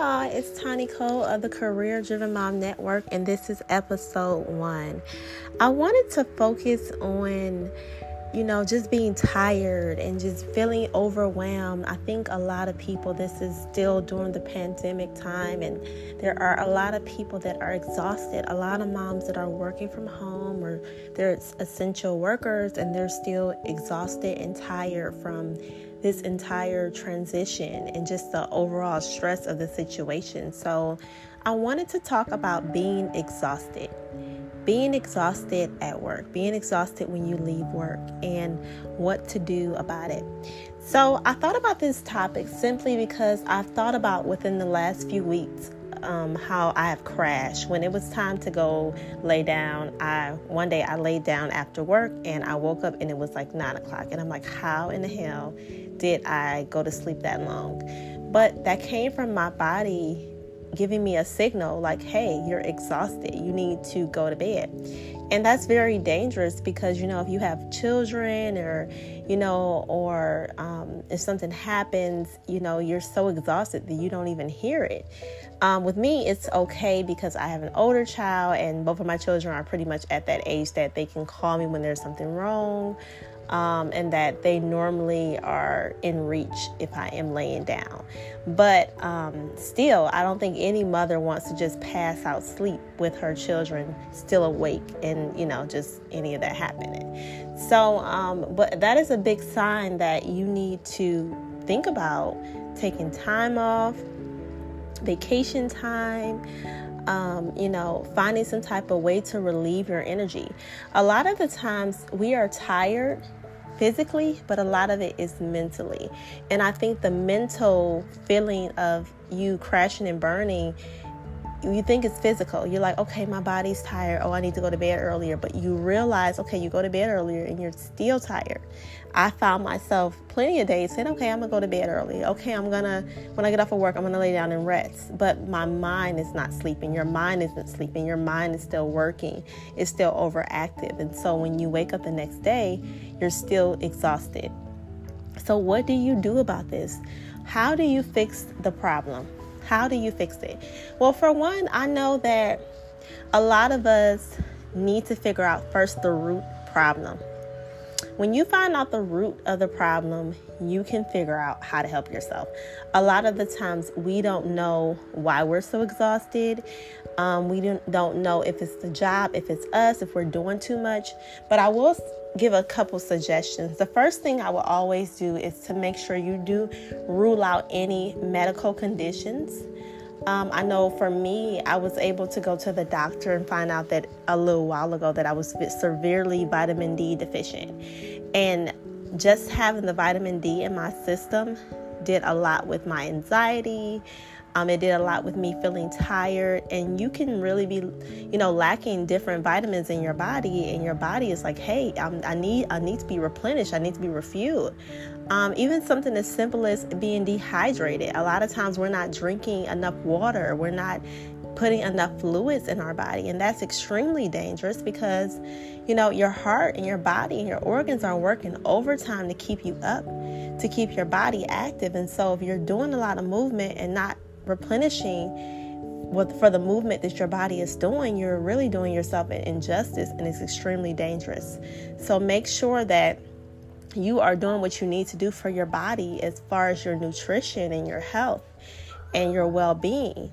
y'all, it's Tani Cole of the Career Driven Mom Network, and this is episode one. I wanted to focus on, you know, just being tired and just feeling overwhelmed. I think a lot of people, this is still during the pandemic time, and there are a lot of people that are exhausted. A lot of moms that are working from home or they're essential workers and they're still exhausted and tired from this entire transition and just the overall stress of the situation. So, I wanted to talk about being exhausted. Being exhausted at work, being exhausted when you leave work, and what to do about it. So, I thought about this topic simply because I've thought about within the last few weeks um, how I have crashed. When it was time to go lay down, I one day I laid down after work and I woke up and it was like nine o'clock, and I'm like, how in the hell did I go to sleep that long? But that came from my body giving me a signal like, hey, you're exhausted. You need to go to bed. And that's very dangerous because, you know, if you have children or, you know, or um, if something happens, you know, you're so exhausted that you don't even hear it. Um, with me, it's okay because I have an older child and both of my children are pretty much at that age that they can call me when there's something wrong um, and that they normally are in reach if I am laying down. But um, still, I don't think any mother wants to just pass out sleep with her children still awake and, you know, just any of that happening. So, um, but that is a big sign that you need to think about taking time off, vacation time. Um, you know, finding some type of way to relieve your energy. A lot of the times we are tired physically, but a lot of it is mentally. And I think the mental feeling of you crashing and burning you think it's physical. You're like, okay, my body's tired. Oh, I need to go to bed earlier. But you realize, okay, you go to bed earlier and you're still tired. I found myself plenty of days saying, okay, I'm gonna go to bed early. Okay, I'm gonna, when I get off of work, I'm gonna lay down and rest. But my mind is not sleeping. Your mind isn't sleeping. Your mind is still working. It's still overactive. And so when you wake up the next day, you're still exhausted. So, what do you do about this? How do you fix the problem? How do you fix it? Well, for one, I know that a lot of us need to figure out first the root problem. When you find out the root of the problem, you can figure out how to help yourself. A lot of the times, we don't know why we're so exhausted. Um, we don't, don't know if it's the job, if it's us, if we're doing too much. But I will give a couple suggestions. The first thing I will always do is to make sure you do rule out any medical conditions. Um, I know for me, I was able to go to the doctor and find out that a little while ago that I was severely vitamin D deficient. And just having the vitamin D in my system did a lot with my anxiety, um, it did a lot with me feeling tired, and you can really be, you know, lacking different vitamins in your body, and your body is like, hey, I'm, i need, I need to be replenished. I need to be refueled. Um, even something as simple as being dehydrated. A lot of times we're not drinking enough water. We're not putting enough fluids in our body, and that's extremely dangerous because, you know, your heart and your body and your organs are working overtime to keep you up, to keep your body active. And so, if you're doing a lot of movement and not replenishing what for the movement that your body is doing, you're really doing yourself an injustice and it's extremely dangerous. So make sure that you are doing what you need to do for your body as far as your nutrition and your health and your well being.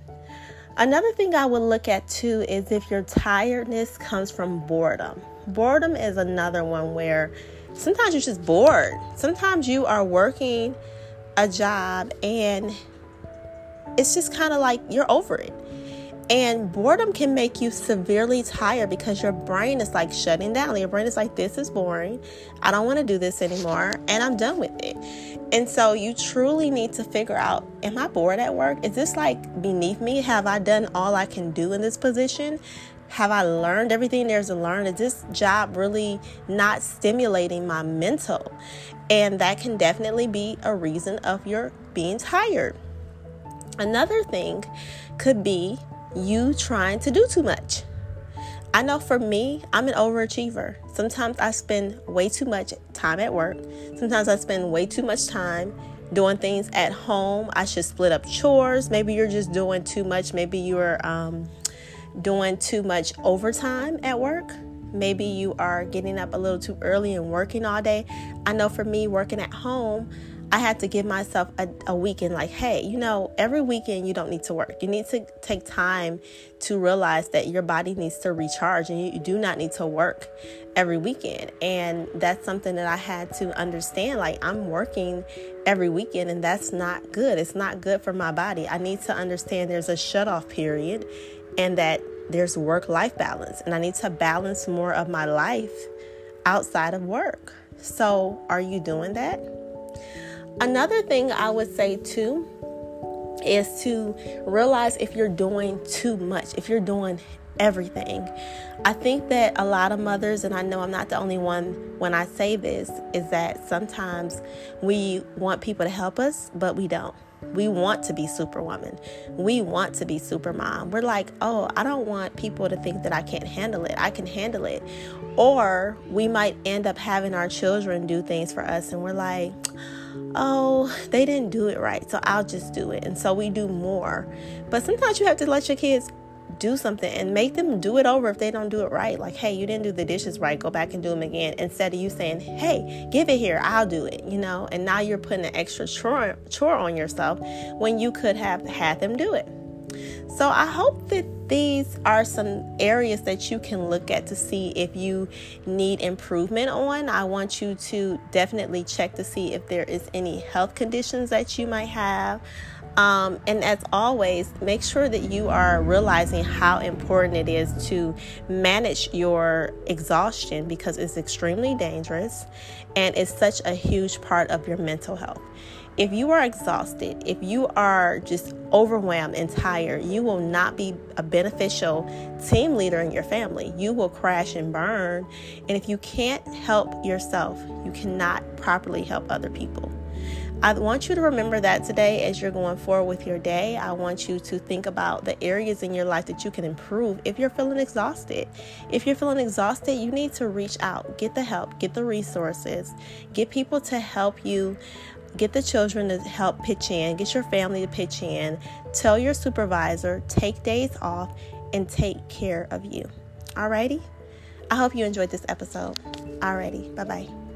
Another thing I would look at too is if your tiredness comes from boredom. Boredom is another one where sometimes you're just bored. Sometimes you are working a job and it's just kind of like you're over it. And boredom can make you severely tired because your brain is like shutting down. Your brain is like, this is boring. I don't want to do this anymore. And I'm done with it. And so you truly need to figure out am I bored at work? Is this like beneath me? Have I done all I can do in this position? Have I learned everything there's to learn? Is this job really not stimulating my mental? And that can definitely be a reason of your being tired. Another thing could be you trying to do too much. I know for me, I'm an overachiever. Sometimes I spend way too much time at work. Sometimes I spend way too much time doing things at home. I should split up chores. Maybe you're just doing too much. Maybe you're um, doing too much overtime at work. Maybe you are getting up a little too early and working all day. I know for me, working at home, I had to give myself a, a, weekend like, hey, you know, every weekend you don't need to work. You need to take time to realize that your body needs to recharge and you, you do not need to work every weekend. And that's something that I had to understand. Like, I'm working every weekend and that's not good. It's not good for my body. I need to understand there's a shut off period and that there's work life balance. And I need to balance more of my life outside of work. So, are you doing that? Another thing I would say too is to realize if you're doing too much, if you're doing everything. I think that a lot of mothers, and I know I'm not the only one when I say this, is that sometimes we want people to help us, but we don't. We want to be superwoman. We want to be supermom. We're like, oh, I don't want people to think that I can't handle it. I can handle it. Or we might end up having our children do things for us, and we're like, oh, they didn't do it right, so I'll just do it. And so we do more. But sometimes you have to let your kids do something and make them do it over if they don't do it right. Like, hey, you didn't do the dishes right, go back and do them again. Instead of you saying, hey, give it here, I'll do it, you know, and now you're putting an extra chore, chore on yourself when you could have had them do it. So I hope that these are some areas that you can look at to see if you need improvement on. I want you to definitely check to see if there is any health conditions that you might have. Um, and as always, make sure that you are realizing how important it is to manage your exhaustion because it's extremely dangerous and it's such a huge part of your mental health. If you are exhausted, if you are just overwhelmed and tired, you will not be a beneficial team leader in your family. You will crash and burn. And if you can't help yourself, you cannot properly help other people. I want you to remember that today as you're going forward with your day. I want you to think about the areas in your life that you can improve if you're feeling exhausted. If you're feeling exhausted, you need to reach out, get the help, get the resources, get people to help you Get the children to help pitch in, get your family to pitch in, tell your supervisor, take days off, and take care of you. Alrighty? I hope you enjoyed this episode. Alrighty, bye bye.